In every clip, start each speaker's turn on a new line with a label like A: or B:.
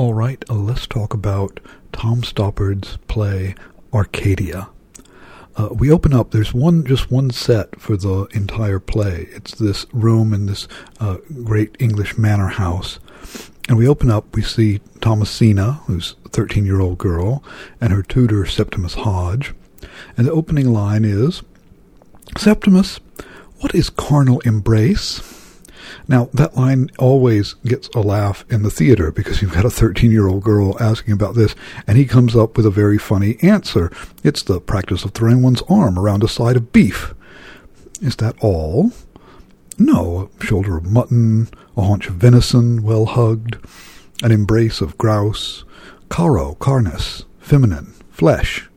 A: All right, uh, let's talk about Tom Stoppard's play Arcadia. Uh, we open up. There's one, just one set for the entire play. It's this room in this uh, great English manor house, and we open up. We see Thomasina, who's a 13-year-old girl, and her tutor Septimus Hodge. And the opening line is, "Septimus, what is carnal embrace?" Now, that line always gets a laugh in the theater because you've got a 13 year old girl asking about this, and he comes up with a very funny answer. It's the practice of throwing one's arm around a side of beef. Is that all? No, a shoulder of mutton, a haunch of venison, well hugged, an embrace of grouse, caro, carnis, feminine, flesh.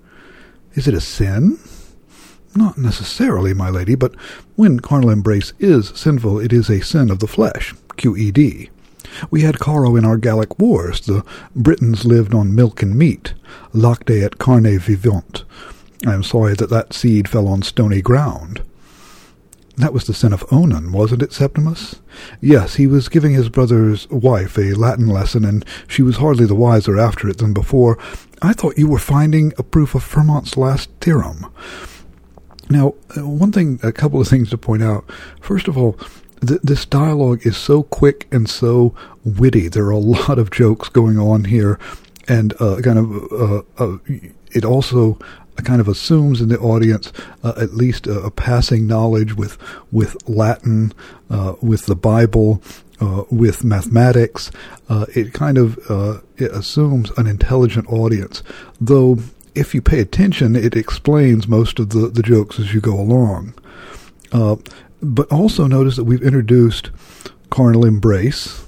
A: Is it a sin? Not necessarily, my lady, but when carnal embrace is sinful, it is a sin of the flesh. QED. We had Caro in our Gallic wars. The Britons lived on milk and meat. Lacte et carne vivant. I am sorry that that seed fell on stony ground. That was the sin of Onan, wasn't it, Septimus? Yes, he was giving his brother's wife a Latin lesson, and she was hardly the wiser after it than before. I thought you were finding a proof of Fermat's last theorem. Now, uh, one thing, a couple of things to point out. First of all, th- this dialogue is so quick and so witty. There are a lot of jokes going on here, and uh, kind of uh, uh, it also kind of assumes in the audience uh, at least a, a, passing knowledge with with Latin, uh, with the Bible, with mathematics. it kind of it assumes an intelligent audience, though if you pay attention, it explains most of the, the jokes as you go along. Uh, but also notice that we've introduced carnal embrace,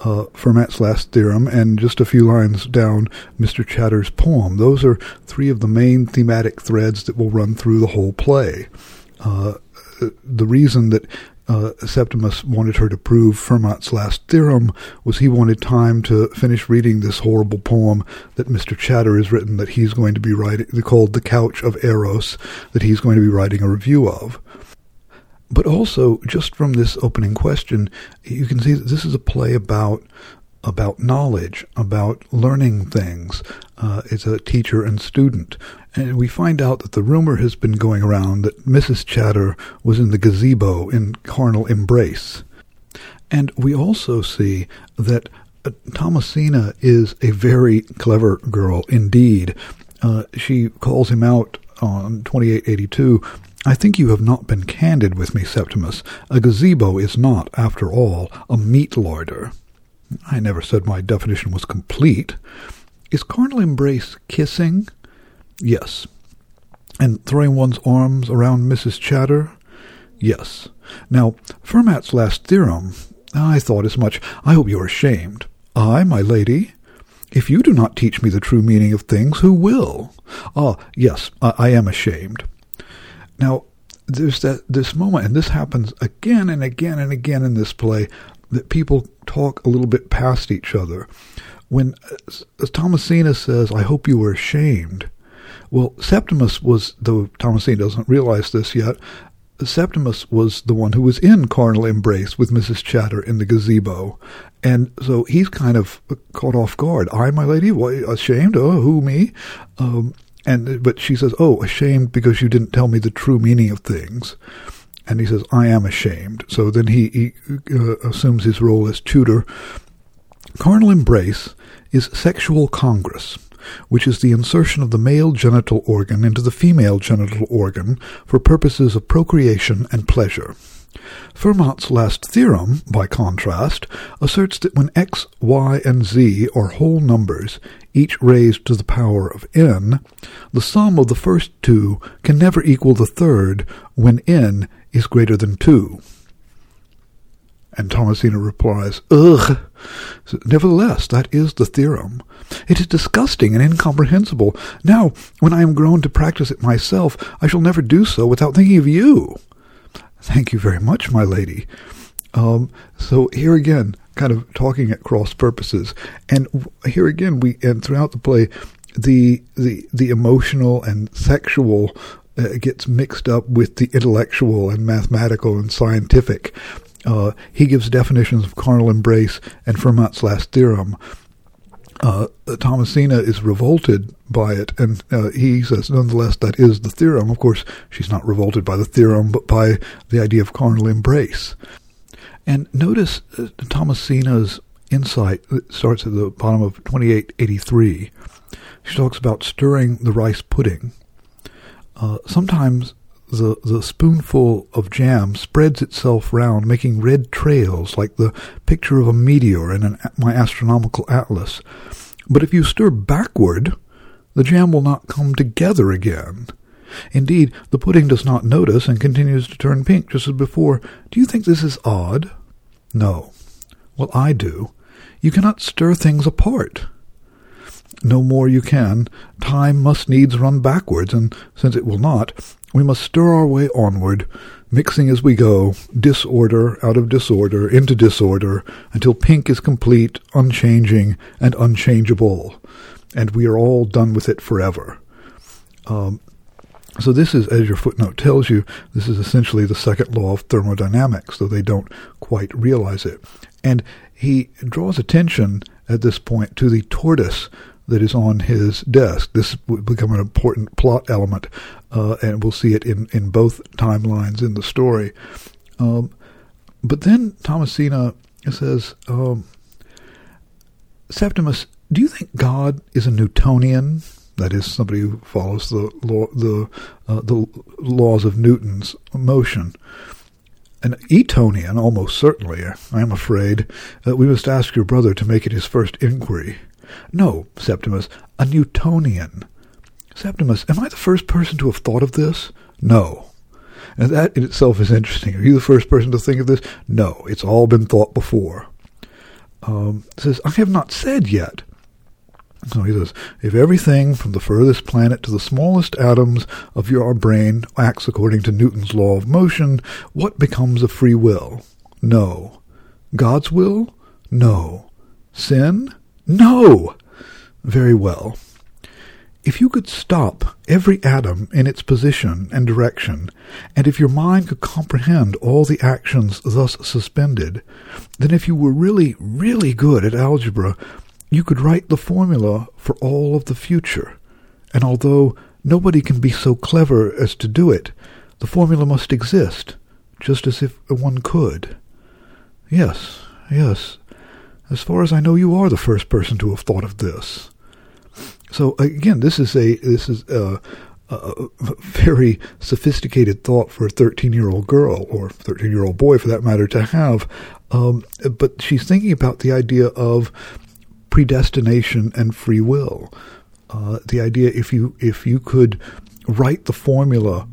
A: uh, Fermat's last theorem, and just a few lines down, Mr. Chater's poem. Those are three of the main thematic threads that will run through the whole play. Uh, the reason that uh, Septimus wanted her to prove Fermat's last theorem was he wanted time to finish reading this horrible poem that Mr. Chater has written that he's going to be writing, called The Couch of Eros, that he's going to be writing a review of. But also, just from this opening question, you can see that this is a play about about knowledge, about learning things. Uh, it's a teacher and student. And we find out that the rumor has been going around that Mrs. Chater was in the gazebo in carnal embrace. And we also see that uh, Thomasina is a very clever girl indeed. Uh, she calls him out on 2882 I think you have not been candid with me, Septimus. A gazebo is not, after all, a meat larder. I never said my definition was complete. Is carnal embrace kissing? Yes. And throwing one's arms around Mrs. Chater? Yes. Now, Fermat's last theorem, I thought as much. I hope you are ashamed. I, my lady? If you do not teach me the true meaning of things, who will? Ah, yes, I, I am ashamed. Now, there's that this moment, and this happens again and again and again in this play that people talk a little bit past each other. When as Thomasina says, I hope you were ashamed. Well, Septimus was, though Thomasina doesn't realize this yet, Septimus was the one who was in carnal embrace with Mrs. Chater in the gazebo. And so he's kind of caught off guard. I, my lady, what, ashamed? Oh, who, me? Um, and, but she says, oh, ashamed because you didn't tell me the true meaning of things and he says, I am ashamed. So then he, he uh, assumes his role as tutor. Carnal embrace is sexual congress, which is the insertion of the male genital organ into the female genital organ for purposes of procreation and pleasure. Fermat's last theorem, by contrast, asserts that when x, y, and z are whole numbers, each raised to the power of n, the sum of the first two can never equal the third when n is greater than 2. And Thomasina replies, Ugh! Nevertheless, that is the theorem. It is disgusting and incomprehensible. Now, when I am grown to practice it myself, I shall never do so without thinking of you. Thank you very much, my lady. Um, so here again, kind of talking at cross purposes, and here again, we and throughout the play, the the the emotional and sexual uh, gets mixed up with the intellectual and mathematical and scientific. Uh, he gives definitions of carnal embrace and Fermat's last theorem. uh, Thomasina is revolted by it, and uh, he says, nonetheless, that is the theorem. Of course, she's not revolted by the theorem, but by the idea of carnal embrace. And notice uh, Thomasina's insight that starts at the bottom of 2883. She talks about stirring the rice pudding. Uh, sometimes the, the spoonful of jam spreads itself round, making red trails like the picture of a meteor in an, my astronomical atlas. But if you stir backward, the jam will not come together again. Indeed, the pudding does not notice and continues to turn pink just as before. Do you think this is odd? No. Well, I do. You cannot stir things apart. No more you can. Time must needs run backwards, and since it will not, we must stir our way onward, mixing as we go, disorder out of disorder into disorder, until pink is complete, unchanging, and unchangeable, and we are all done with it forever. Um, so this is, as your footnote tells you, this is essentially the second law of thermodynamics, though they don't quite realize it. And he draws attention at this point to the tortoise that is on his desk. This will become an important plot element, uh, and we'll see it in, in both timelines in the story. Um, but then Thomasina says, um, Septimus, do you think God is a Newtonian? That is somebody who follows the law, the uh, the laws of Newton's motion. An Etonian, almost certainly. I am afraid. Uh, we must ask your brother to make it his first inquiry. No, Septimus, a Newtonian. Septimus, am I the first person to have thought of this? No. And that in itself is interesting. Are you the first person to think of this? No, it's all been thought before. Um, says, I have not said yet. So he says, if everything from the furthest planet to the smallest atoms of your brain acts according to Newton's law of motion, what becomes of free will? No. God's will? No. Sin? No! Very well. If you could stop every atom in its position and direction, and if your mind could comprehend all the actions thus suspended, then if you were really, really good at algebra, you could write the formula for all of the future. And although nobody can be so clever as to do it, the formula must exist, just as if one could. Yes, yes, as far as I know, you are the first person to have thought of this. So again, this is a this is a, a very sophisticated thought for a thirteen-year-old girl or thirteen-year-old boy, for that matter, to have. Um, but she's thinking about the idea of predestination and free will. Uh, the idea if you if you could write the formula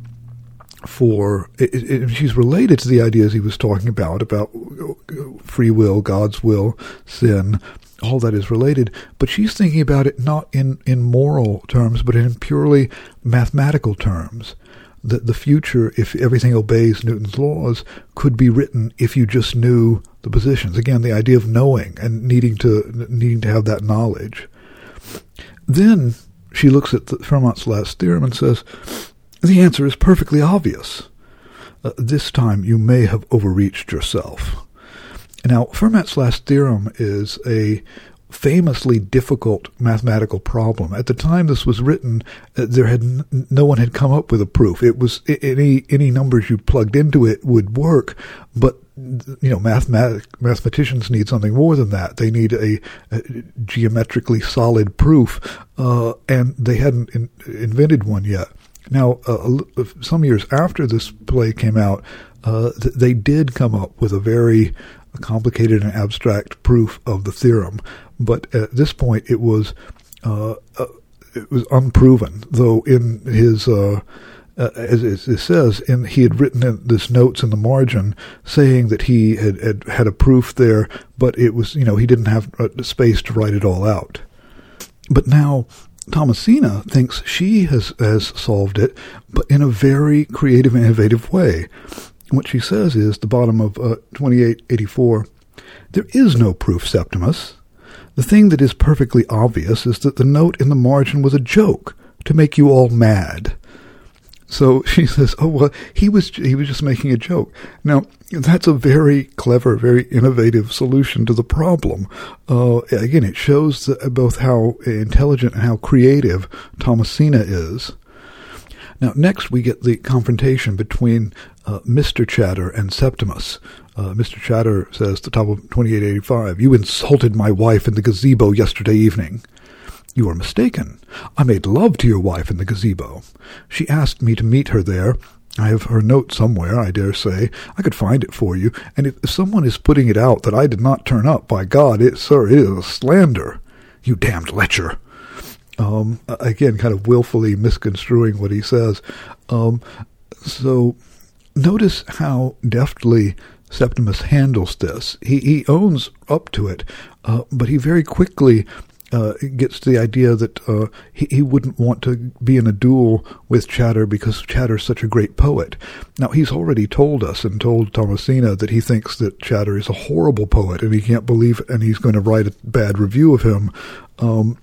A: for it, it, she's related to the ideas he was talking about about free will, God's will, sin, all that is related. But she's thinking about it not in in moral terms, but in purely mathematical terms. That the future, if everything obeys Newton's laws, could be written if you just knew the positions. Again, the idea of knowing and needing to needing to have that knowledge. Then she looks at the, Fermat's last theorem and says, the answer is perfectly obvious. Uh, this time you may have overreached yourself. Now, Fermat's last theorem is a famously difficult mathematical problem. At the time this was written, uh, there had n- no one had come up with a proof. It was any any numbers you plugged into it would work, but you know, mathematic, mathematicians need something more than that. They need a, a geometrically solid proof, uh, and they hadn't in- invented one yet. Now, uh, some years after this play came out, uh, th- they did come up with a very complicated and abstract proof of the theorem, but at this point it was uh, uh it was unproven. Though in his uh, uh, as it says, in, he had written in this notes in the margin saying that he had, had had a proof there, but it was you know he didn't have space to write it all out. But now Thomasina thinks she has, has solved it, but in a very creative innovative way. What she says is, the bottom of uh, 2884, there is no proof, Septimus. The thing that is perfectly obvious is that the note in the margin was a joke to make you all mad. So she says, "Oh well, he was he was just making a joke." Now that's a very clever, very innovative solution to the problem. Uh, again, it shows both how intelligent and how creative Thomasina is. Now, next we get the confrontation between uh, Mr. Chater and Septimus. Uh, Mr. Chater says, the top of 2885, You insulted my wife in the gazebo yesterday evening. You are mistaken. I made love to your wife in the gazebo. She asked me to meet her there. I have her note somewhere, I dare say. I could find it for you. And if, someone is putting it out that I did not turn up, by God, it, sir, it is a slander. You damned lecher. Um, again, kind of willfully misconstruing what he says. Um, so notice how deftly Septimus handles this. He, he owns up to it, uh, but he very quickly uh, gets to the idea that uh, he, he wouldn't want to be in a duel with Chater because Chater's such a great poet. Now, he's already told us and told Thomasina that he thinks that Chater is a horrible poet and he can't believe it and he's going to write a bad review of him. Um,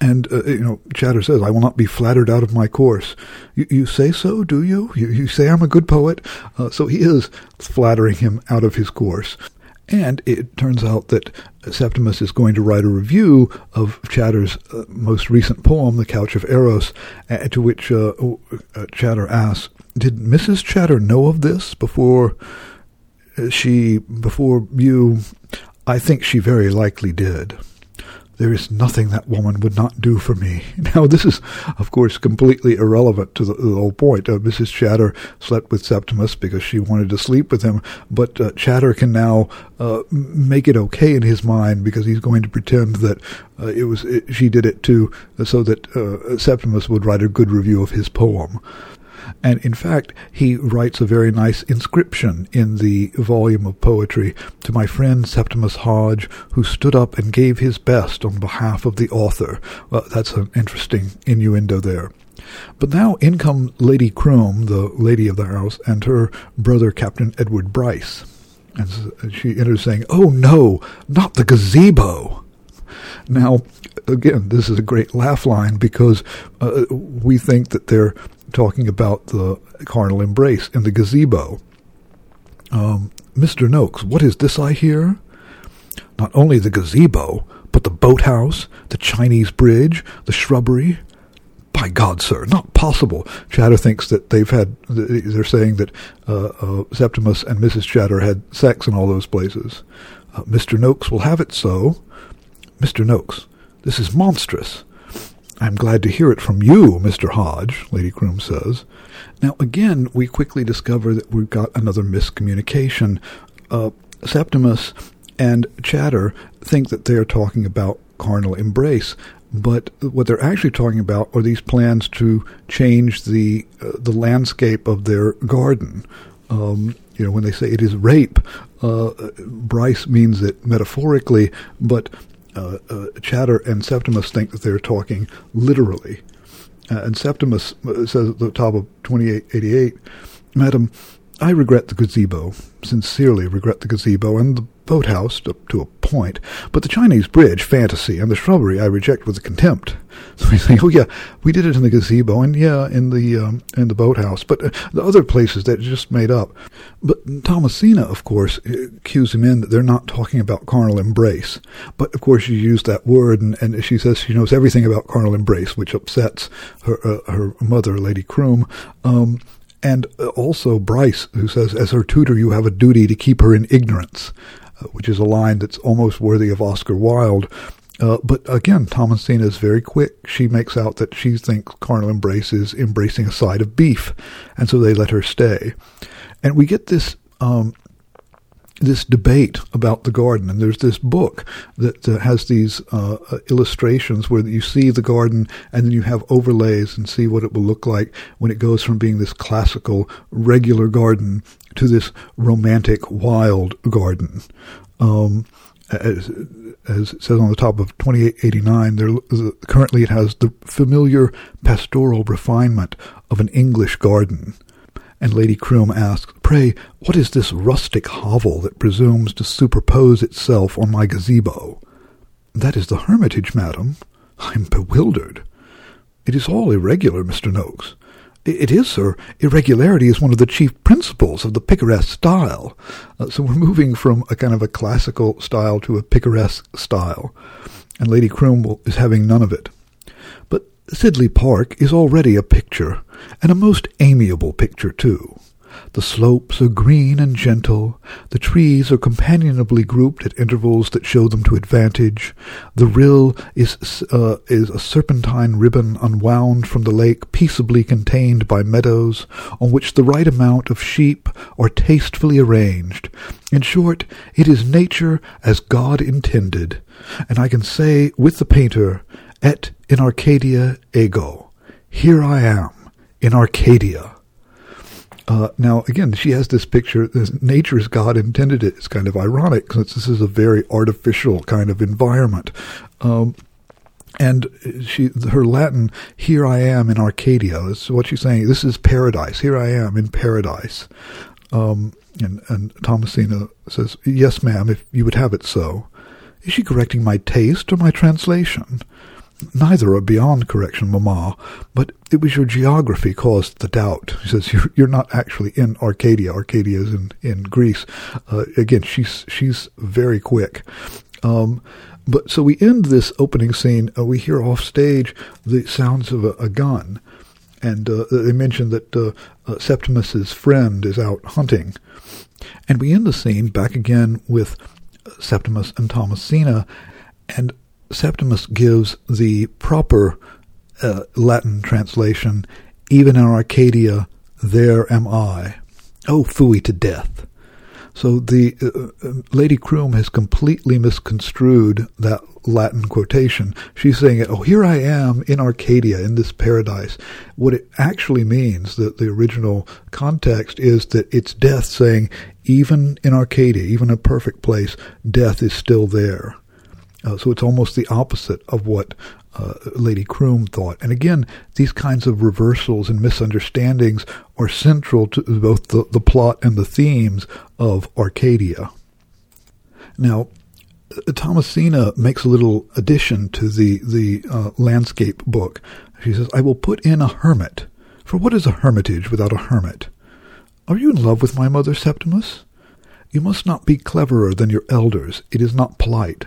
A: and, uh, you know, Chater says, I will not be flattered out of my course. You, you say so, do you? You, you say I'm a good poet? Uh, so he is flattering him out of his course. And it turns out that Septimus is going to write a review of Chater's uh, most recent poem, The Couch of Eros, uh, to which uh, uh, Chater asks, Did Mrs. Chater know of this before she, before you? I think she very likely did. There is nothing that woman would not do for me. Now, this is, of course, completely irrelevant to the, the whole point. Uh, Mrs. Chater slept with Septimus because she wanted to sleep with him, but uh, Chater can now uh, make it okay in his mind because he's going to pretend that uh, it was it, she did it too, so that uh, Septimus would write a good review of his poem. And in fact, he writes a very nice inscription in the volume of poetry to my friend Septimus Hodge, who stood up and gave his best on behalf of the author. Well, that's an interesting innuendo there. But now in come Lady Croom, the lady of the house, and her brother Captain Edward Brice. And she enters saying, Oh no, not the gazebo! Now, again, this is a great laugh line because uh, we think that they're talking about the carnal embrace in the gazebo. Um, Mr. Noakes, what is this I hear? Not only the gazebo, but the boathouse, the Chinese bridge, the shrubbery. By God, sir, not possible. Chater thinks that they've had, they're saying that uh, uh, Septimus and Mrs. Chater had sex in all those places. Uh, Mr. Noakes will have it so. Mr. Noakes, this is monstrous. I'm glad to hear it from you, Mr. Hodge, Lady Croom says. Now, again, we quickly discover that we've got another miscommunication. Uh, Septimus and Chater think that they are talking about carnal embrace, but what they're actually talking about are these plans to change the uh, the landscape of their garden. Um, you know, when they say it is rape, uh, Brice means it metaphorically, but uh, uh, Chater and Septimus think that they're talking literally. Uh, and Septimus uh, says at the top of 2888, Madam, I regret the gazebo, sincerely regret the gazebo, and the boathouse to a point, but the Chinese bridge, fantasy, and the shrubbery I reject with contempt. So he's saying, oh yeah, we did it in the gazebo, and yeah, in the um, in the boathouse, but uh, the other places that just made up. But Thomasina, of course, cues him in that they're not talking about carnal embrace. But of course, she used that word, and, and she says she knows everything about carnal embrace, which upsets her uh, her mother, Lady Croom. Um, and also Brice, who says, as her tutor, you have a duty to keep her in ignorance. Uh, which is a line that's almost worthy of Oscar Wilde. Uh, but again, Thomasina is very quick. She makes out that she thinks carnal embrace is embracing a side of beef, and so they let her stay. And we get this um, this debate about the garden, and there's this book that uh, has these uh, uh, illustrations where you see the garden, and then you have overlays and see what it will look like when it goes from being this classical, regular garden to this romantic, wild garden. Um, as, as it says on the top of 2889, there, currently it has the familiar pastoral refinement of an English garden. And Lady Croom asks, Pray, what is this rustic hovel that presumes to superpose itself on my gazebo? That is the hermitage, madam. I am bewildered. It is all irregular, Mr. Noakes. It is, sir. Irregularity is one of the chief principles of the picaresque style. Uh, so we're moving from a kind of a classical style to a picaresque style. And Lady Croom is having none of it. Sidley Park is already a picture, and a most amiable picture, too. The slopes are green and gentle. The trees are companionably grouped at intervals that show them to advantage. The rill is, uh, is a serpentine ribbon unwound from the lake, peaceably contained by meadows, on which the right amount of sheep are tastefully arranged. In short, it is nature as God intended, and I can say with the painter, Et in Arcadia ego. Here I am, in Arcadia. Uh, now, again, she has this picture, this nature as God intended it. It's kind of ironic since this is a very artificial kind of environment. Um, and she, her Latin, here I am in Arcadia, is what she's saying. This is paradise. Here I am in paradise. Um, and, and Thomasina says, yes, ma'am, if you would have it so. Is she correcting my taste or my translation? Neither are beyond correction, mamma, but it was your geography caused the doubt. He says you're you're not actually in Arcadia. Arcadia is in in Greece. Uh, again, she's she's very quick. Um, but so we end this opening scene. Uh, we hear off stage the sounds of a, a gun, and uh, they mention that uh, uh, Septimus's friend is out hunting, and we end the scene back again with Septimus and Thomasina, and Septimus gives the proper uh, Latin translation, even in Arcadia, there am I. Oh, fooey to death. So the uh, uh, Lady Croom has completely misconstrued that Latin quotation. She's saying, "Oh, here I am in Arcadia, in this paradise." What it actually means, that the original context is that it's death saying, "Even in Arcadia, even a perfect place, death is still there." Uh, so it's almost the opposite of what uh, Lady Croom thought. And again, these kinds of reversals and misunderstandings are central to both the, the plot and the themes of Arcadia. Now, Thomasina makes a little addition to the, the uh, landscape book. She says, I will put in a hermit. For what is a hermitage without a hermit? Are you in love with my mother, Septimus? You must not be cleverer than your elders. It is not polite.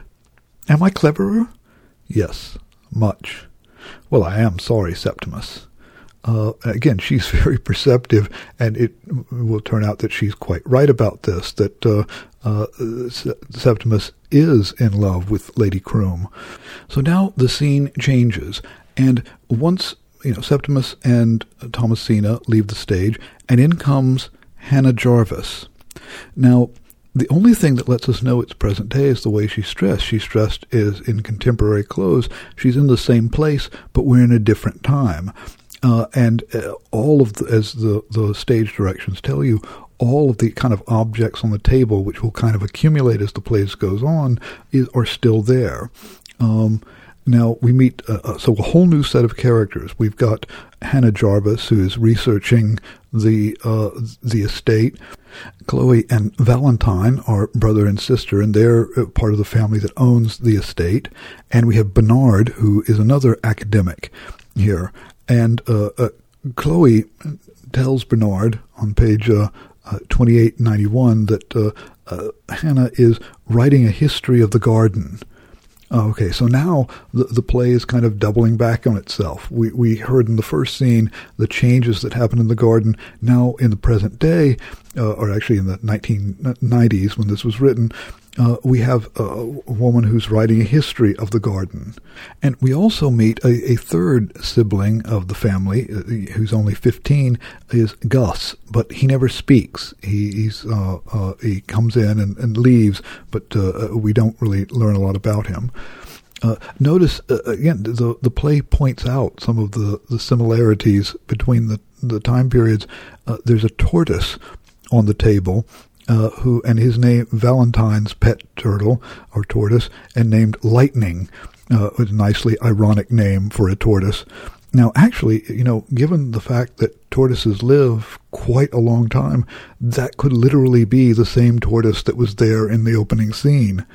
A: Am I cleverer? Yes, much. Well, I am sorry, Septimus. Uh, again, she's very perceptive, and it will turn out that she's quite right about this, that uh, uh, Septimus is in love with Lady Croom. So now the scene changes, and once you know Septimus and Thomasina leave the stage, and in comes Hannah Jarvis. Now, the only thing that lets us know it's present day is the way she's dressed. She's dressed is in contemporary clothes. She's in the same place, but we're in a different time. Uh, and uh, all of the, as the, the stage directions tell you, all of the kind of objects on the table, which will kind of accumulate as the plays goes on, is, are still there. Um, now we meet uh, uh so a whole new set of characters. We've got Hannah Jarvis, who is researching the uh, the estate. Chloe and Valentine are brother and sister, and they're uh, part of the family that owns the estate. And we have Bernard, who is another academic here. And uh, uh, Chloe tells Bernard on page uh, uh 2891 that Hannah is writing a history of the garden. Okay, so now the, the play is kind of doubling back on itself. We, we heard in the first scene the changes that happened in the garden. Now, in the present day, uh, or actually in the 1990s when this was written, uh, we have a woman who's writing a history of the garden. And we also meet a, a third sibling of the family, uh, who's only 15, is Gus, but he never speaks. He, he's, uh, uh he comes in and, and leaves, but uh, uh, we don't really learn a lot about him. notice, again, the, the play points out some of the, the similarities between the, the time periods. there's a tortoise on the table uh, who and his name Valentine's pet turtle or tortoise, and named Lightning, uh, a nicely ironic name for a tortoise. Now, actually, you know, given the fact that tortoises live quite a long time, that could literally be the same tortoise that was there in the opening scene.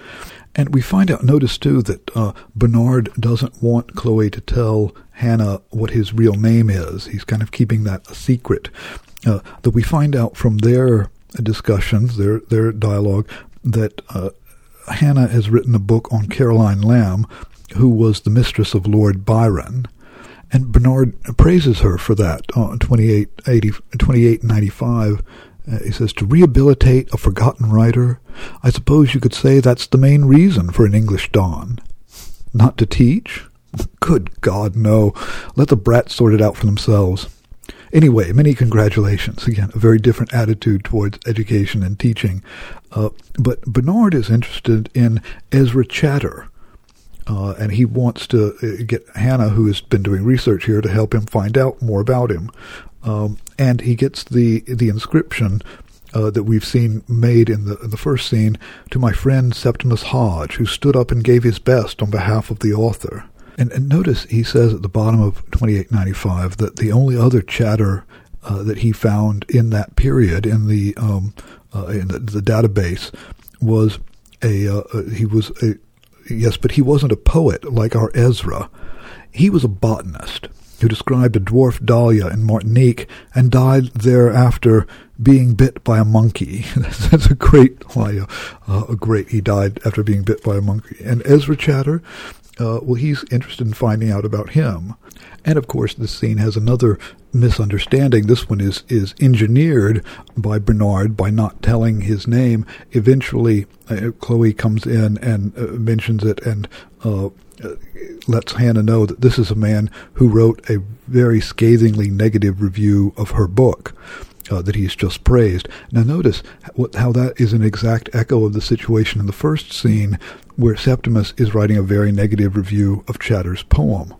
A: And we find out, notice too, that uh, Bernard doesn't want Chloe to tell Hannah what his real name is. He's kind of keeping that a secret. Uh, that we find out from their discussions, their their dialogue, that uh, Hannah has written a book on Caroline Lamb, who was the mistress of Lord Byron. And Bernard praises her for that on 2895. Uh, he says, to rehabilitate a forgotten writer, I suppose you could say that's the main reason for an English Don. Not to teach? Good God, no. Let the brats sort it out for themselves. Anyway, many congratulations. Again, a very different attitude towards education and teaching. Uh, but Bernard is interested in Ezra Chater, uh, and he wants to uh, get Hannah, who has been doing research here, to help him find out more about him. Um, and he gets the the inscription uh, that we've seen made in the in the first scene to my friend Septimus Hodge, who stood up and gave his best on behalf of the author. And, and notice he says at the bottom of 2895 that the only other Chater uh, that he found in that period in the um, uh, in the, the, database was a uh, uh, he was a yes, but he wasn't a poet like our Ezra. He was a botanist who described a dwarf dahlia in Martinique and died thereafter being bit by a monkey. That's a great, uh, a great, he died after being bit by a monkey. And Ezra Chater, uh, well, he's interested in finding out about him. And of course, this scene has another misunderstanding. This one is, is engineered by Bernard by not telling his name. Eventually, uh, Chloe comes in and uh, mentions it and uh, uh, lets Hannah know that this is a man who wrote a very scathingly negative review of her book. Uh, that he's just praised. Now, notice how that is an exact echo of the situation in the first scene, where Septimus is writing a very negative review of Chater's poem.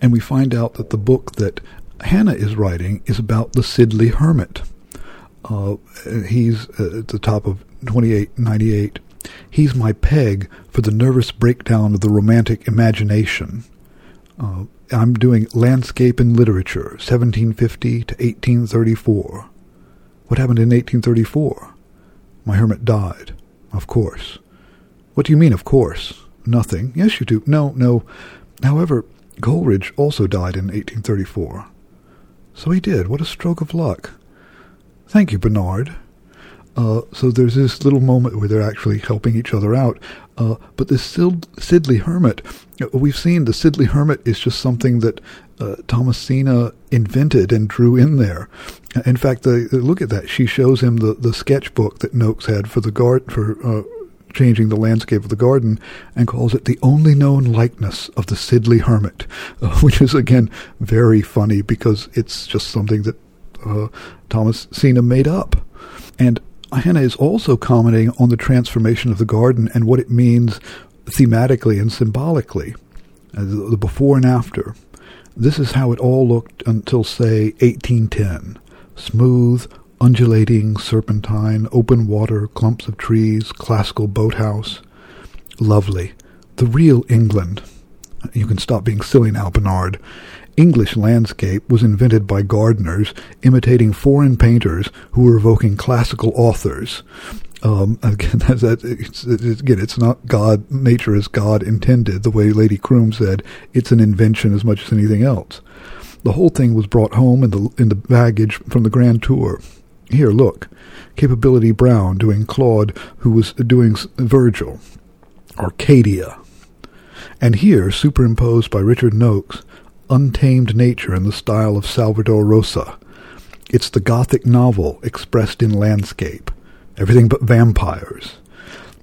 A: And we find out that the book that Hannah is writing is about the Sidley Hermit. Uh, he's uh, at the top of 2898 He's my peg for the nervous breakdown of the romantic imagination. Uh, I'm doing landscape and literature, 1750 to 1834. What happened in 1834? My hermit died. Of course. What do you mean, of course? Nothing. Yes, you do. No, no. However, Coleridge also died in 1834. So he did. What a stroke of luck. Thank you, Bernard. Uh, so there's this little moment where they're actually helping each other out. Uh, but this Sid- Sidley Hermit, uh, we've seen the Sidley Hermit is just something that uh, Thomasina invented and drew in there. In fact, look at that. She shows him the, the sketchbook that Noakes had for the guard for uh, changing the landscape of the garden and calls it the only known likeness of the Sidley Hermit, uh, which is again very funny because it's just something that uh, Thomasina made up. And Hannah is also commenting on the transformation of the garden and what it means thematically and symbolically, uh, the before and after. This is how it all looked until, say, 1810. Smooth, undulating, serpentine, open water, clumps of trees, classical boathouse. Lovely. The real England. You can stop being silly now, Bernard. English landscape was invented by gardeners imitating foreign painters who were evoking classical authors. Um, again, that, it's, it's, again, it's not God. Nature as God intended, the way Lady Croom said. It's an invention as much as anything else. The whole thing was brought home in the in the baggage from the Grand Tour. Here, look, Capability Brown doing Claude, who was doing Virgil, Arcadia, and here, superimposed by Richard Noakes, untamed nature in the style of Salvator Rosa. It's the Gothic novel expressed in landscape, everything but vampires.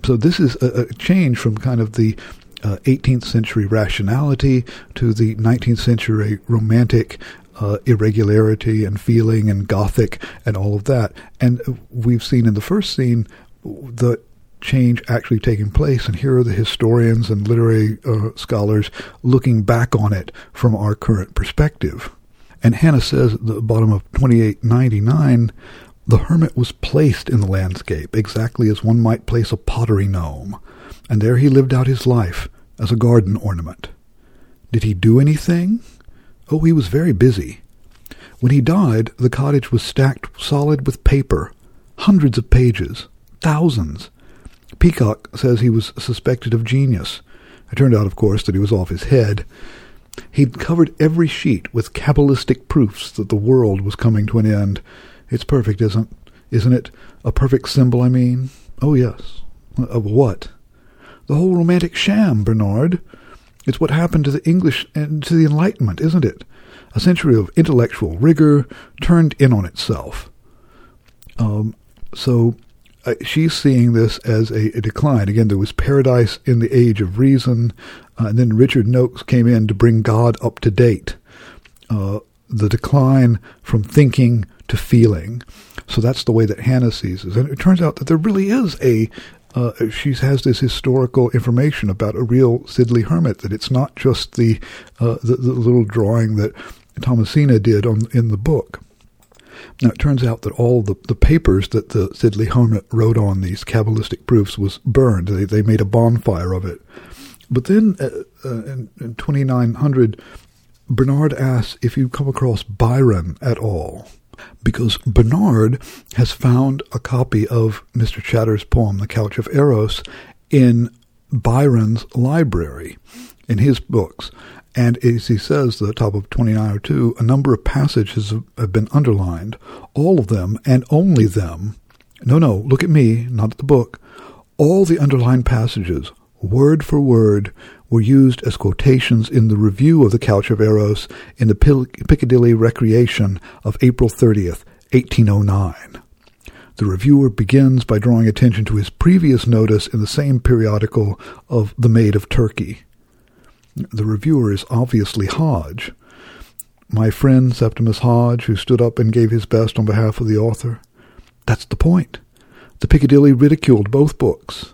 A: So this is a, a change from kind of the uh, 18th century rationality to the 19th century romantic uh, irregularity and feeling and gothic and all of that. And we've seen in the first scene the change actually taking place. And here are the historians and literary uh, scholars looking back on it from our current perspective. And Hannah says at the bottom of 2899, the hermit was placed in the landscape exactly as one might place a pottery gnome, and there he lived out his life as a garden ornament. Did he do anything? Oh, he was very busy. When he died, the cottage was stacked solid with paper, hundreds of pages, thousands, Peacock says he was suspected of genius. It turned out, of course, that he was off his head. He'd covered every sheet with cabalistic proofs that the world was coming to an end. It's perfect, isn't isn't it? A perfect symbol, I mean. Oh yes. Of what? The whole romantic sham, Bernard. It's what happened to the English and to the Enlightenment, isn't it? A century of intellectual rigor turned in on itself. Um, so uh, she's seeing this as a, a, decline. Again, there was paradise in the age of reason, uh, and then Richard Noakes came in to bring God up to date. Uh, the decline from thinking to feeling. So that's the way that Hannah sees it. And it turns out that there really is a uh, she has this historical information about a real Sidley Hermit. That it's not just the uh, the, the, little drawing that Thomasina did on in the book. Now, it turns out that all the, the papers that the Sidley Hermit wrote on these Kabbalistic proofs was burned. They, they made a bonfire of it. But then uh, uh, in, in 2900, Bernard asks if you come across Byron at all. Because Bernard has found a copy of Mr. Chater's poem, The Couch of Eros, in Byron's library, in his books. And as he says, the top of 2902, a number of passages have been underlined, all of them and only them. No, no, look at me, not at the book. All the underlined passages, word for word, were used as quotations in the review of the Couch of Eros in the Piccadilly Recreation of April 30th, 1809. The reviewer begins by drawing attention to his previous notice in the same periodical of The Maid of Turkey. The reviewer is obviously Hodge. My friend Septimus Hodge, who stood up and gave his best on behalf of the author. That's the point. The Piccadilly ridiculed both books.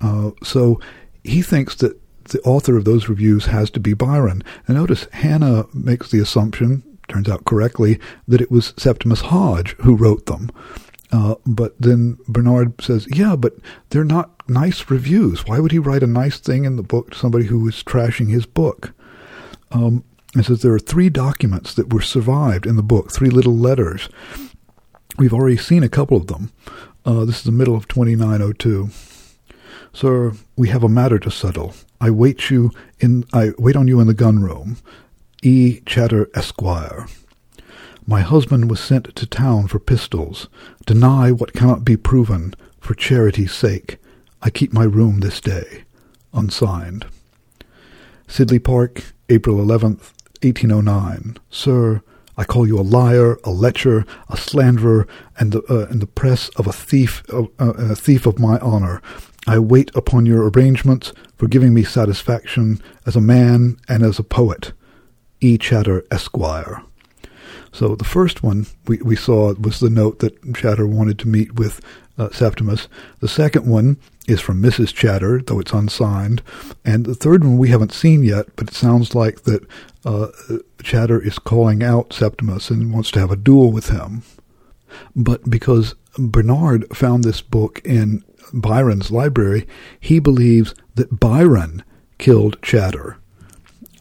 A: Uh, so he thinks that the author of those reviews has to be Byron. And notice Hannah makes the assumption, turns out correctly, that it was Septimus Hodge who wrote them. Uh, but then Bernard says, yeah, but they're not nice reviews. Why would he write a nice thing in the book to somebody who was trashing his book? Um, and says there are three documents that were survived in the book, three little letters. We've already seen a couple of them. Uh, this is the middle of 2902. Sir, we have a matter to settle. I wait you in I wait on you in the gun room. E. Chater Esquire. My husband was sent to town for pistols. Deny what cannot be proven, for charity's sake. I keep my room this day. Unsigned. Sidley Park, April 11th, 1809. Sir, I call you a liar, a lecher, a slanderer, and the, uh, and the press of a thief, uh, uh, a thief of my honor. I wait upon your arrangements for giving me satisfaction as a man and as a poet. E. Chater, Esquire. So the first one we, we saw was the note that Chater wanted to meet with uh, Septimus. The second one is from Mrs. Chater, though it's unsigned. And the third one we haven't seen yet, but it sounds like that uh, Chater is calling out Septimus and wants to have a duel with him. But because Bernard found this book in Byron's library, he believes that Byron killed Chater.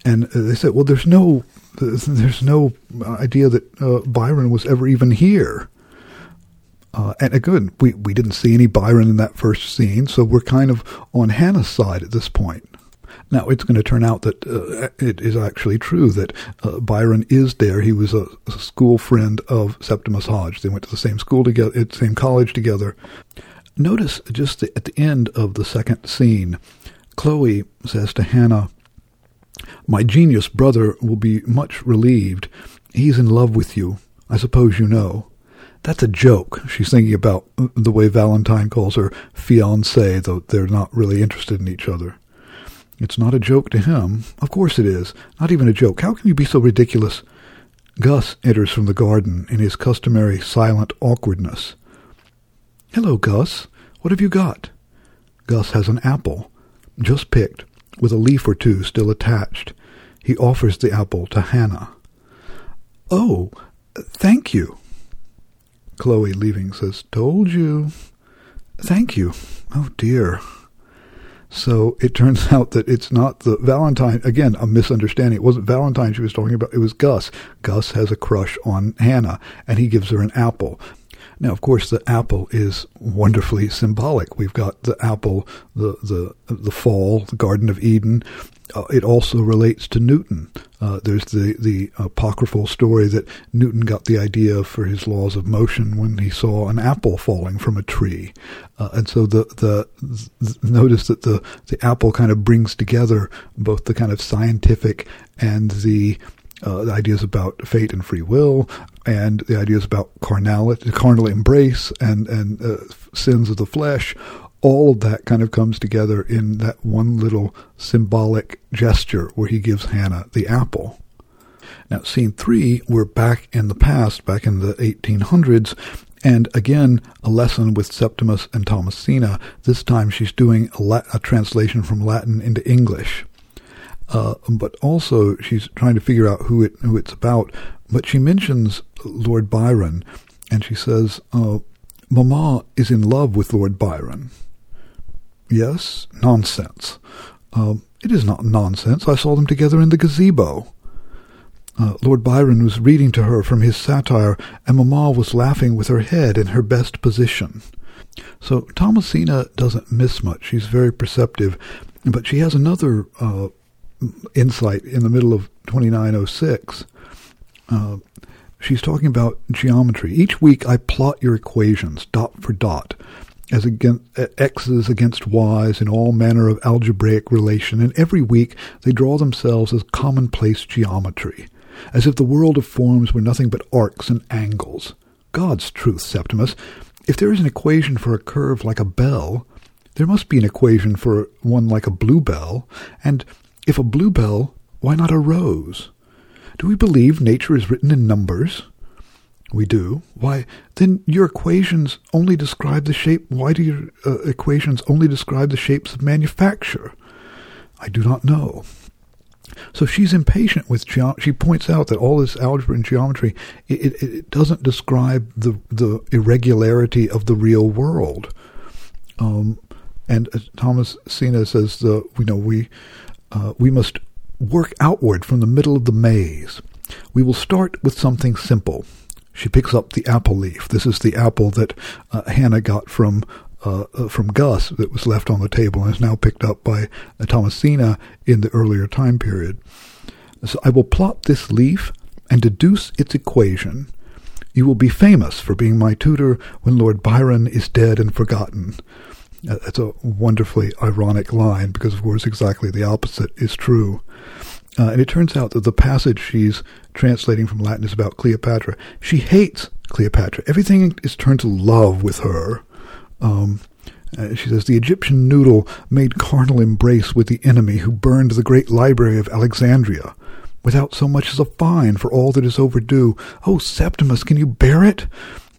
A: And they said, well, there's no, there's no idea that uh, Byron was ever even here. Uh, and again, we, we didn't see any Byron in that first scene, so we're kind of on Hannah's side at this point. Now, it's going to turn out that uh, it is actually true that uh, Byron is there. He was a, a, school friend of Septimus Hodge. They went to the same school together, same college together. Notice just the, at the end of the second scene, Chloe says to Hannah, My genius brother will be much relieved. He's in love with you. I suppose you know. That's a joke. She's thinking about the way Valentine calls her fiancée, though they're not really interested in each other. It's not a joke to him. Of course it is. Not even a joke. How can you be so ridiculous? Gus enters from the garden in his customary silent awkwardness. Hello, Gus. What have you got? Gus has an apple, just picked, with a leaf or two still attached. He offers the apple to Hannah. Oh, thank you. Chloe, leaving, says, Told you. Thank you. Oh, dear. So it turns out that it's not the Valentine, again, a misunderstanding. It wasn't Valentine she was talking about, it was Gus. Gus has a crush on Hannah, and he gives her an apple. Now, of course, the apple is wonderfully symbolic. We've got the apple, the the the fall, the Garden of Eden. Uh, it also relates to Newton. Uh, there's the the apocryphal story that Newton got the idea for his laws of motion when he saw an apple falling from a tree, uh, and so the, the the notice that the the apple kind of brings together both the kind of scientific and the uh, the ideas about fate and free will, and the ideas about carnality, carnal embrace, and and uh, sins of the flesh. All of that kind of comes together in that one little symbolic gesture where he gives Hannah the apple. Now, scene three, we're back in the past, back in the 1800s, and again, a lesson with Septimus and Thomasina. This time she's doing a, a translation from Latin into English. Uh, but also she's trying to figure out who it who it's about. But she mentions Lord Byron, and she says, uh, "Mama is in love with Lord Byron." Yes, nonsense. Uh, it is not nonsense. I saw them together in the gazebo. Uh, Lord Byron was reading to her from his satire, and Mamma was laughing with her head in her best position. So Thomasina doesn't miss much. She's very perceptive, but she has another uh, insight in the middle of 2906. Uh, she's talking about geometry. Each week I plot your equations, dot for dot, as against, x's against y's in all manner of algebraic relation, and every week they draw themselves as commonplace geometry, as if the world of forms were nothing but arcs and angles. God's truth, Septimus. If there is an equation for a curve like a bell, there must be an equation for one like a bluebell, and if a bluebell, why not a rose? Do we believe nature is written in numbers? We do. Why, then your equations only describe the shape. Why do your uh, equations only describe the shapes of manufacture? I do not know. So she's impatient with geometry. She points out that all this algebra and geometry it, it, it, doesn't describe the the irregularity of the real world. Um, and uh, Thomasina says the you know we uh, we must work outward from the middle of the maze. We will start with something simple. She picks up the apple leaf. This is the apple that uh, Hannah got from uh, uh from Gus that was left on the table and is now picked up by Thomasina in the earlier time period. So I will plot this leaf and deduce its equation. You will be famous for being my tutor when Lord Byron is dead and forgotten. That's a wonderfully ironic line because, of course, exactly the opposite is true. Uh, and it turns out that the passage she's translating from Latin is about Cleopatra. She hates Cleopatra. Everything is turned to love with her. Um, uh, she says, The Egyptian noodle made carnal embrace with the enemy who burned the great library of Alexandria without so much as a fine for all that is overdue. Oh, Septimus, can you bear it?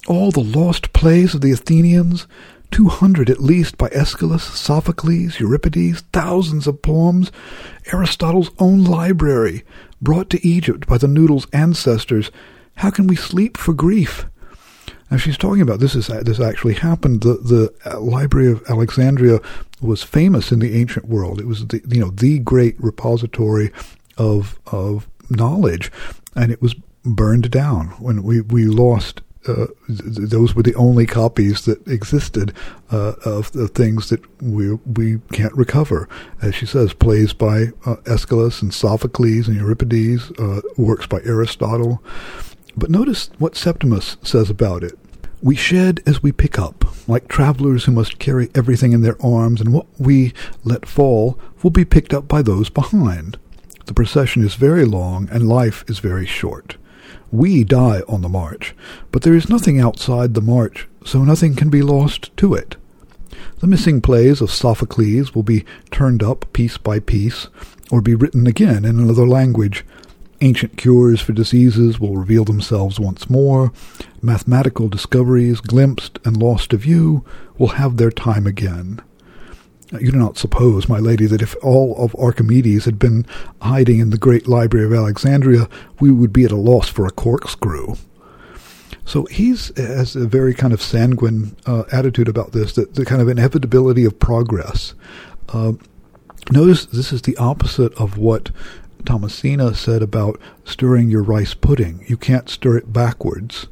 A: All the lost plays of the Athenians, two hundred at least by Aeschylus, Sophocles, Euripides, thousands of poems, Aristotle's own library, brought to Egypt by the noodle's ancestors. How can we sleep for grief? Now she's talking about this is this actually happened. The the uh, Library of Alexandria was famous in the ancient world. It was the you know the great repository of of knowledge, and it was burned down when we we lost uh, th- those were the only copies that existed uh, of the things that we we can't recover. As she says, plays by uh, Aeschylus and Sophocles and Euripides, uh, works by Aristotle. But notice what Septimus says about it. We shed as we pick up, like travelers who must carry everything in their arms, and what we let fall will be picked up by those behind. The procession is very long, and life is very short. We die on the march, but there is nothing outside the march, so nothing can be lost to it. The missing plays of Sophocles will be turned up piece by piece, or be written again in another language. Ancient cures for diseases will reveal themselves once more. Mathematical discoveries, glimpsed and lost to view, will have their time again. You do not suppose, my lady, that if all of Archimedes had been hiding in the great library of Alexandria, we would be at a loss for a corkscrew. So he's has a very kind of sanguine uh, attitude about this, that the kind of inevitability of progress. Uh, notice this is the opposite of what Thomasina said about stirring your rice pudding. You can't stir it backwards.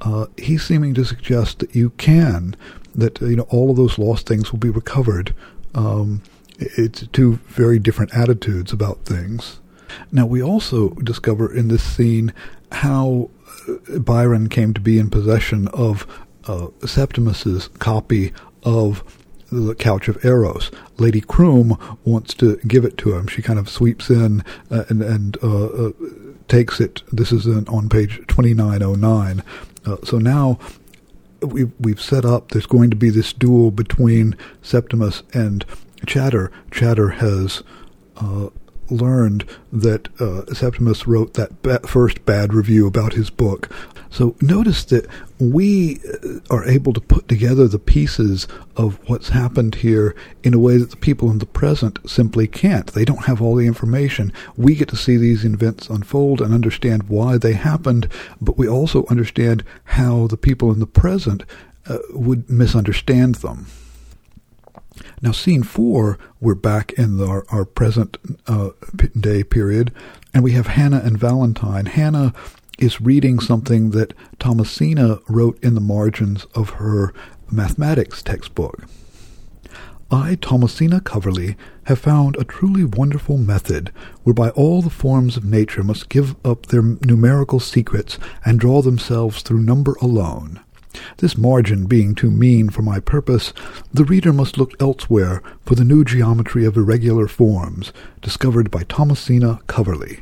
A: uh, he's seeming to suggest that you can, that you know all of those lost things will be recovered. Um, it's two very different attitudes about things. Now we also discover in this scene how uh, Byron came to be in possession of uh, Septimus's copy of the Couch of Eros. Lady Croom wants to give it to him. She kind of sweeps in uh, and, and uh, uh, takes it. This is on page 2909. Uh, so now we've, we've set up, there's going to be this duel between Septimus and Chater. Chater has uh, learned that uh, Septimus wrote that ba- first bad review about his book. So notice that we uh, are able to put together the pieces of what's happened here in a way that the people in the present simply can't. They don't have all the information. We get to see these events unfold and understand why they happened, but we also understand how the people in the present uh, would misunderstand them. Now, scene four, we're back in the, our, our, present uh, day period, and we have Hannah and Valentine. Hannah is reading something that Thomasina wrote in the margins of her mathematics textbook. I, Thomasina Coverley, have found a truly wonderful method whereby all the forms of nature must give up their numerical secrets and draw themselves through number alone. This margin being too mean for my purpose, the reader must look elsewhere for the new geometry of irregular forms, discovered by Thomasina Coverley.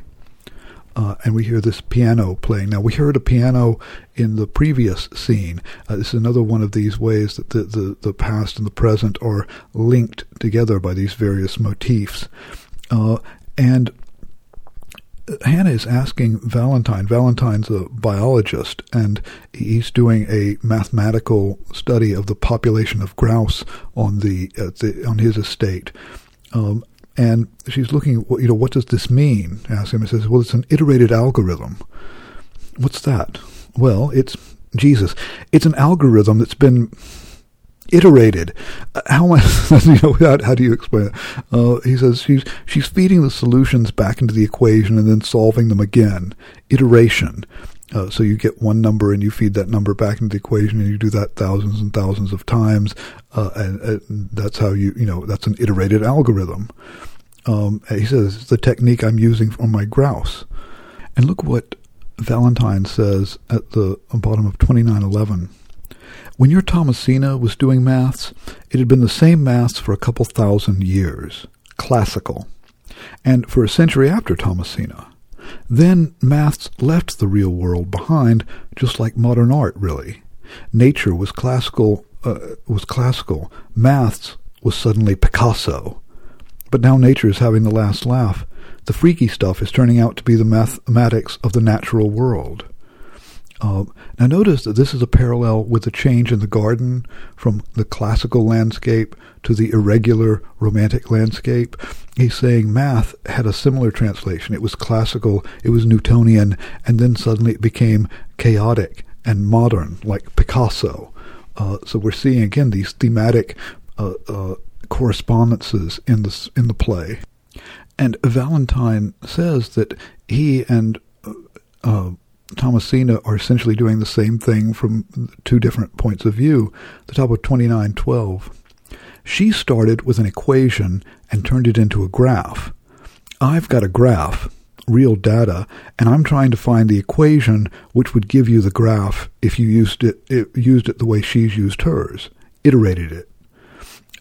A: Uh, and we hear this piano playing. Now, we heard a piano in the previous scene. Uh, this is another one of these ways that the, the, the past and the present are linked together by these various motifs. Uh, and Hannah is asking Valentine. Valentine's a biologist, and he's doing a mathematical study of the population of grouse on the, uh, the on his estate. Um, and she's looking, you know, what does this mean? Asks him. He says, well, it's an iterated algorithm. What's that? Well, it's Jesus. It's an algorithm that's been iterated. Uh, how I, you know, how, how, do you explain it? Uh, he says she's, she's feeding the solutions back into the equation and then solving them again. Iteration. Uh, so you get one number and you feed that number back into the equation and you do that thousands and thousands of times. Uh, and, and, that's how you, you know, that's an iterated algorithm. Um, he says it's the technique I'm using on my grouse. And look what Valentine says at the bottom of 2911. When your Thomasina was doing maths, it had been the same maths for a couple thousand years, classical, and for a century after Thomasina. Then maths left the real world behind, just like modern art, really. Nature was classical, uh, was classical. Maths was suddenly Picasso. But now nature is having the last laugh. The freaky stuff is turning out to be the mathematics of the natural world. Uh, now notice that this is a parallel with the change in the garden from the classical landscape to the irregular romantic landscape. He's saying math had a similar translation. It was classical, it was Newtonian, and then suddenly it became chaotic and modern, like Picasso. Uh, so we're seeing again these thematic uh, uh correspondences in the in the play. And Valentine says that he and uh, uh Thomasina are essentially doing the same thing from two different points of view. The top of 2912. She started with an equation and turned it into a graph. I've got a graph, real data, and I'm trying to find the equation which would give you the graph if you used it, it used it the way she's used hers, iterated it.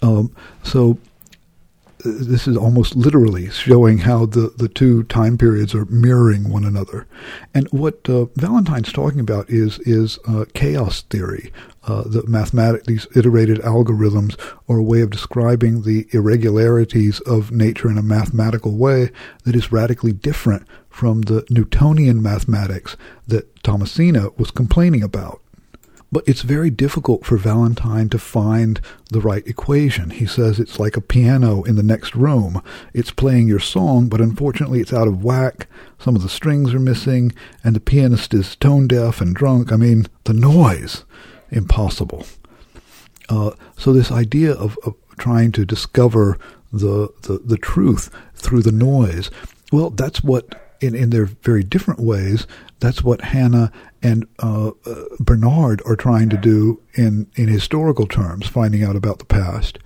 A: Um, so this is almost literally showing how the, the two time periods are mirroring one another. And what uh, Valentine's talking about is is uh, chaos theory. Uh, the mathematic these iterated algorithms are a way of describing the irregularities of nature in a mathematical way that is radically different from the Newtonian mathematics that Thomasina was complaining about. But it's very difficult for Valentine to find the right equation. He says it's like a piano in the next room. It's playing your song, but unfortunately it's out of whack. Some of the strings are missing, and the pianist is tone deaf and drunk. I mean, the noise. Impossible. Uh, so this idea of, of trying to discover the, the, the truth through the noise, well, that's what in, in their very different ways, that's what Hannah and uh, uh, Bernard are trying to do in in historical terms, finding out about the past,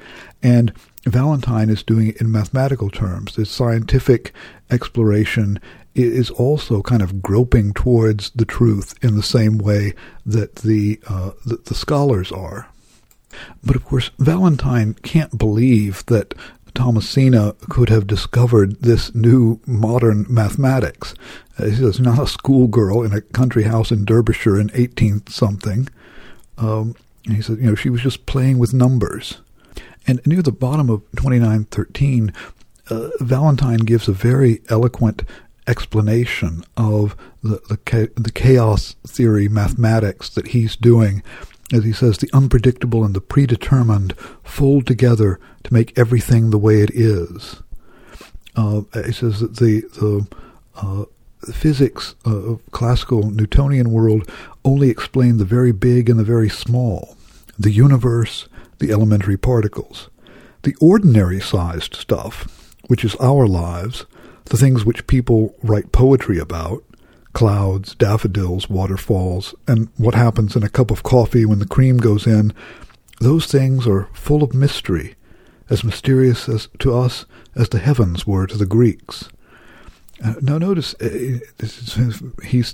A: and Valentine is doing it in mathematical terms. This scientific exploration is also kind of groping towards the truth in the same way that the, uh, the, the scholars are. But of course, Valentine can't believe that Thomasina could have discovered this new modern mathematics. Uh, he says, not a schoolgirl in a country house in Derbyshire in 18 something. Um, he said, you know, she was just playing with numbers. And near the bottom of 2913, uh, Valentine gives a very eloquent explanation of the, the, the chaos theory mathematics that he's doing. As he says, the unpredictable and the predetermined fold together to make everything the way it is. Uh, he says that the, the uh, physics of classical Newtonian world only explain the very big and the very small, the universe, the elementary particles. The ordinary sized stuff, which is our lives, the things which people write poetry about clouds, daffodils, waterfalls, and what happens in a cup of coffee when the cream goes in those things are full of mystery, as mysterious as to us as the heavens were to the Greeks. Uh, now, notice uh,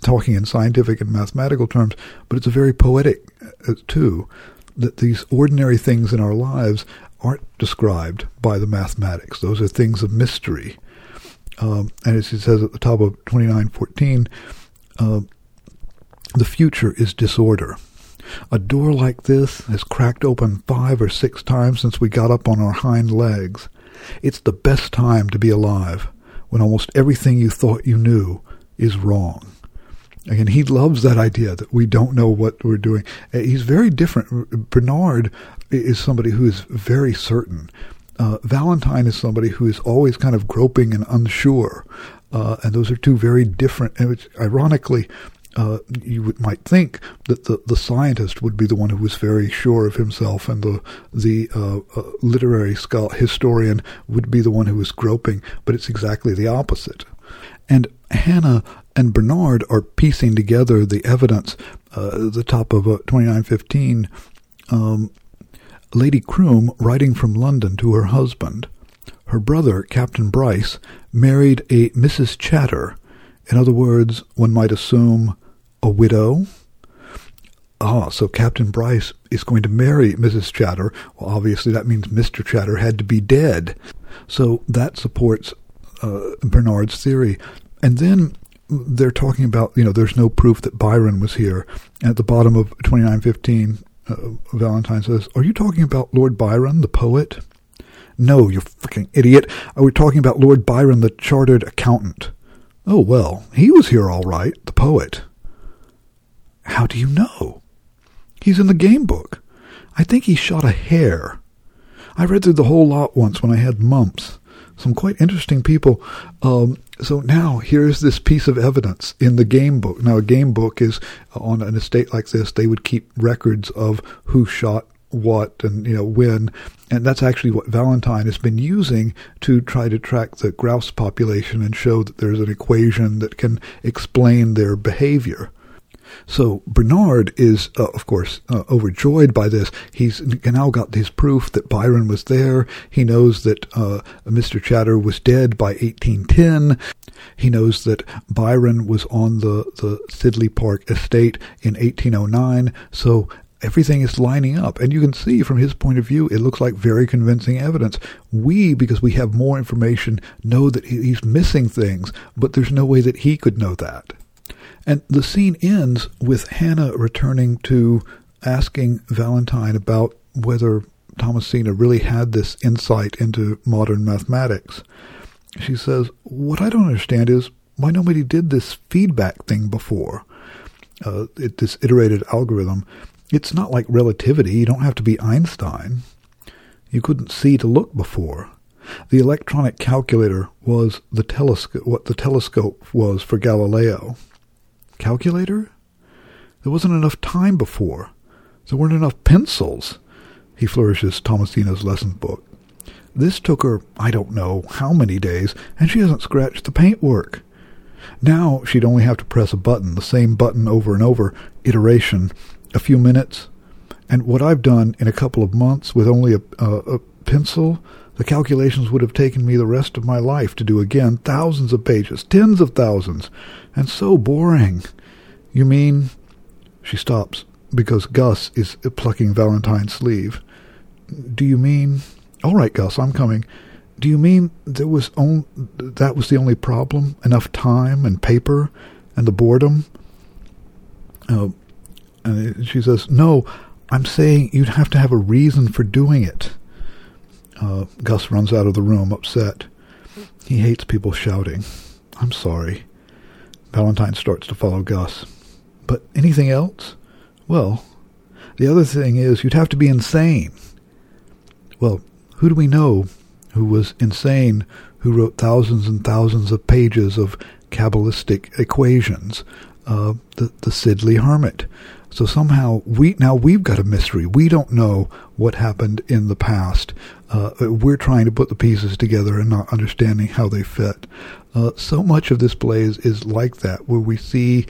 A: talking in scientific and mathematical terms, but it's a very poetic uh, too. That these ordinary things in our lives aren't described by the mathematics; those are things of mystery. Um, and as he says at the top of 2914, uh, the future is disorder. A door like this has cracked open five or six times since we got up on our hind legs. It's the best time to be alive, when almost everything you thought you knew is wrong. Again, he loves that idea that we don't know what we're doing. Uh, he's very different. Bernard is somebody who is very certain uh, Valentine is somebody who is always kind of groping and unsure. Uh, and those are two very different, and which, ironically, uh, you would, might think that the, the scientist would be the one who was very sure of himself, and the the uh, uh, literary scholar, historian would be the one who was groping. But it's exactly the opposite. And Hannah and Bernard are piecing together the evidence. Uh, the top of uh, 2915, um, Lady Croom writing from London to her husband. Her brother, Captain Brice, married a Mrs. Chater. In other words, one might assume a widow. Ah, so Captain Brice is going to marry Mrs. Chater. Well, obviously that means Mr. Chater had to be dead. So that supports uh, Bernard's theory. And then they're talking about, you know, there's no proof that Byron was here. At the bottom of 2915, uh, Valentine says, Are you talking about Lord Byron, the poet? No, you freaking idiot. Are We're talking about Lord Byron, the chartered accountant. Oh, well, he was here all right, the poet. How do you know? He's in the game book. I think he shot a hare. I read through the whole lot once when I had mumps. Some quite interesting people. Um, so now here's this piece of evidence in the game book. Now, a game book is uh, on an estate like this, they would keep records of who shot what and you know when and that's actually what valentine has been using to try to track the grouse population and show that there's an equation that can explain their behavior so Bernard is, uh, of course, uh, overjoyed by this. He's now got his proof that Byron was there. He knows that uh, Mr. Chater was dead by 1810. He knows that Byron was on the, the Sidley Park estate in 1809. So everything is lining up. And you can see from his point of view, it looks like very convincing evidence. We, because we have more information, know that he's missing things, but there's no way that he could know that. And the scene ends with Hannah returning to asking Valentine about whether Thomasina really had this insight into modern mathematics. She says, What I don't understand is why nobody did this feedback thing before. Uh, it, this iterated algorithm. It's not like relativity. You don't have to be Einstein. You couldn't see to look before. The electronic calculator was the telescope, what the telescope was for Galileo. Calculator? There wasn't enough time before. There weren't enough pencils. He flourishes Thomasina's lesson book. This took her, I don't know how many days, and she hasn't scratched the paintwork. Now she'd only have to press a button, the same button over and over, iteration, a few minutes. And what I've done in a couple of months with only a, a, a pencil, the calculations would have taken me the rest of my life to do again, thousands of pages, tens of thousands, and so boring. You mean? She stops because Gus is plucking Valentine's sleeve. Do you mean? All right, Gus, I'm coming. Do you mean there was on, that was the only problem? Enough time and paper and the boredom? Uh, and she says, No, I'm saying you'd have to have a reason for doing it. Uh, Gus runs out of the room, upset. He hates people shouting. I'm sorry. Valentine starts to follow Gus. But anything else? Well, the other thing is you'd have to be insane. Well, who do we know who was insane, who wrote thousands and thousands of pages of Kabbalistic equations? Uh, the, the Sidley Hermit. So somehow we now we've got a mystery. We don't know what happened in the past. Uh, we're trying to put the pieces together and not understanding how they fit. Uh, so much of this play is, is like that, where we see,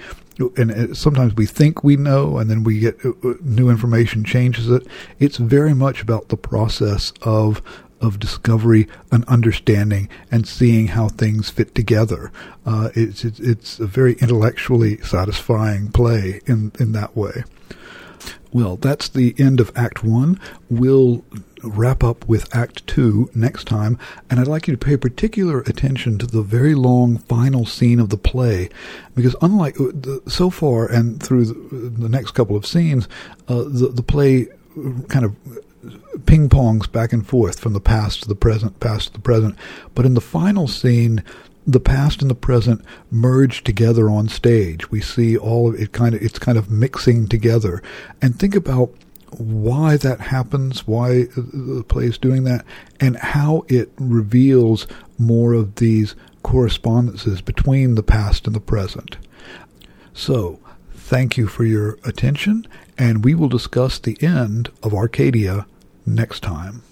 A: and sometimes we think we know, and then we get uh, uh, new information changes it. It's very much about the process of of discovery and understanding and seeing how things fit together. Uh, it's, it's, it's a very intellectually satisfying play in in that way. Well, that's the end of Act One. We'll wrap up with Act Two next time, and I'd like you to pay particular attention to the very long final scene of the play, because unlike uh, so far and through the, next couple of scenes, uh, the the play kind of ping pongs back and forth from the past to the present, past to the present. But in the final scene, the past and the present merge together on stage. We see all of it kind of it's kind of mixing together. And think about why that happens, why the play is doing that, and how it reveals more of these correspondences between the past and the present. So, thank you for your attention, and we will discuss the end of Arcadia next time.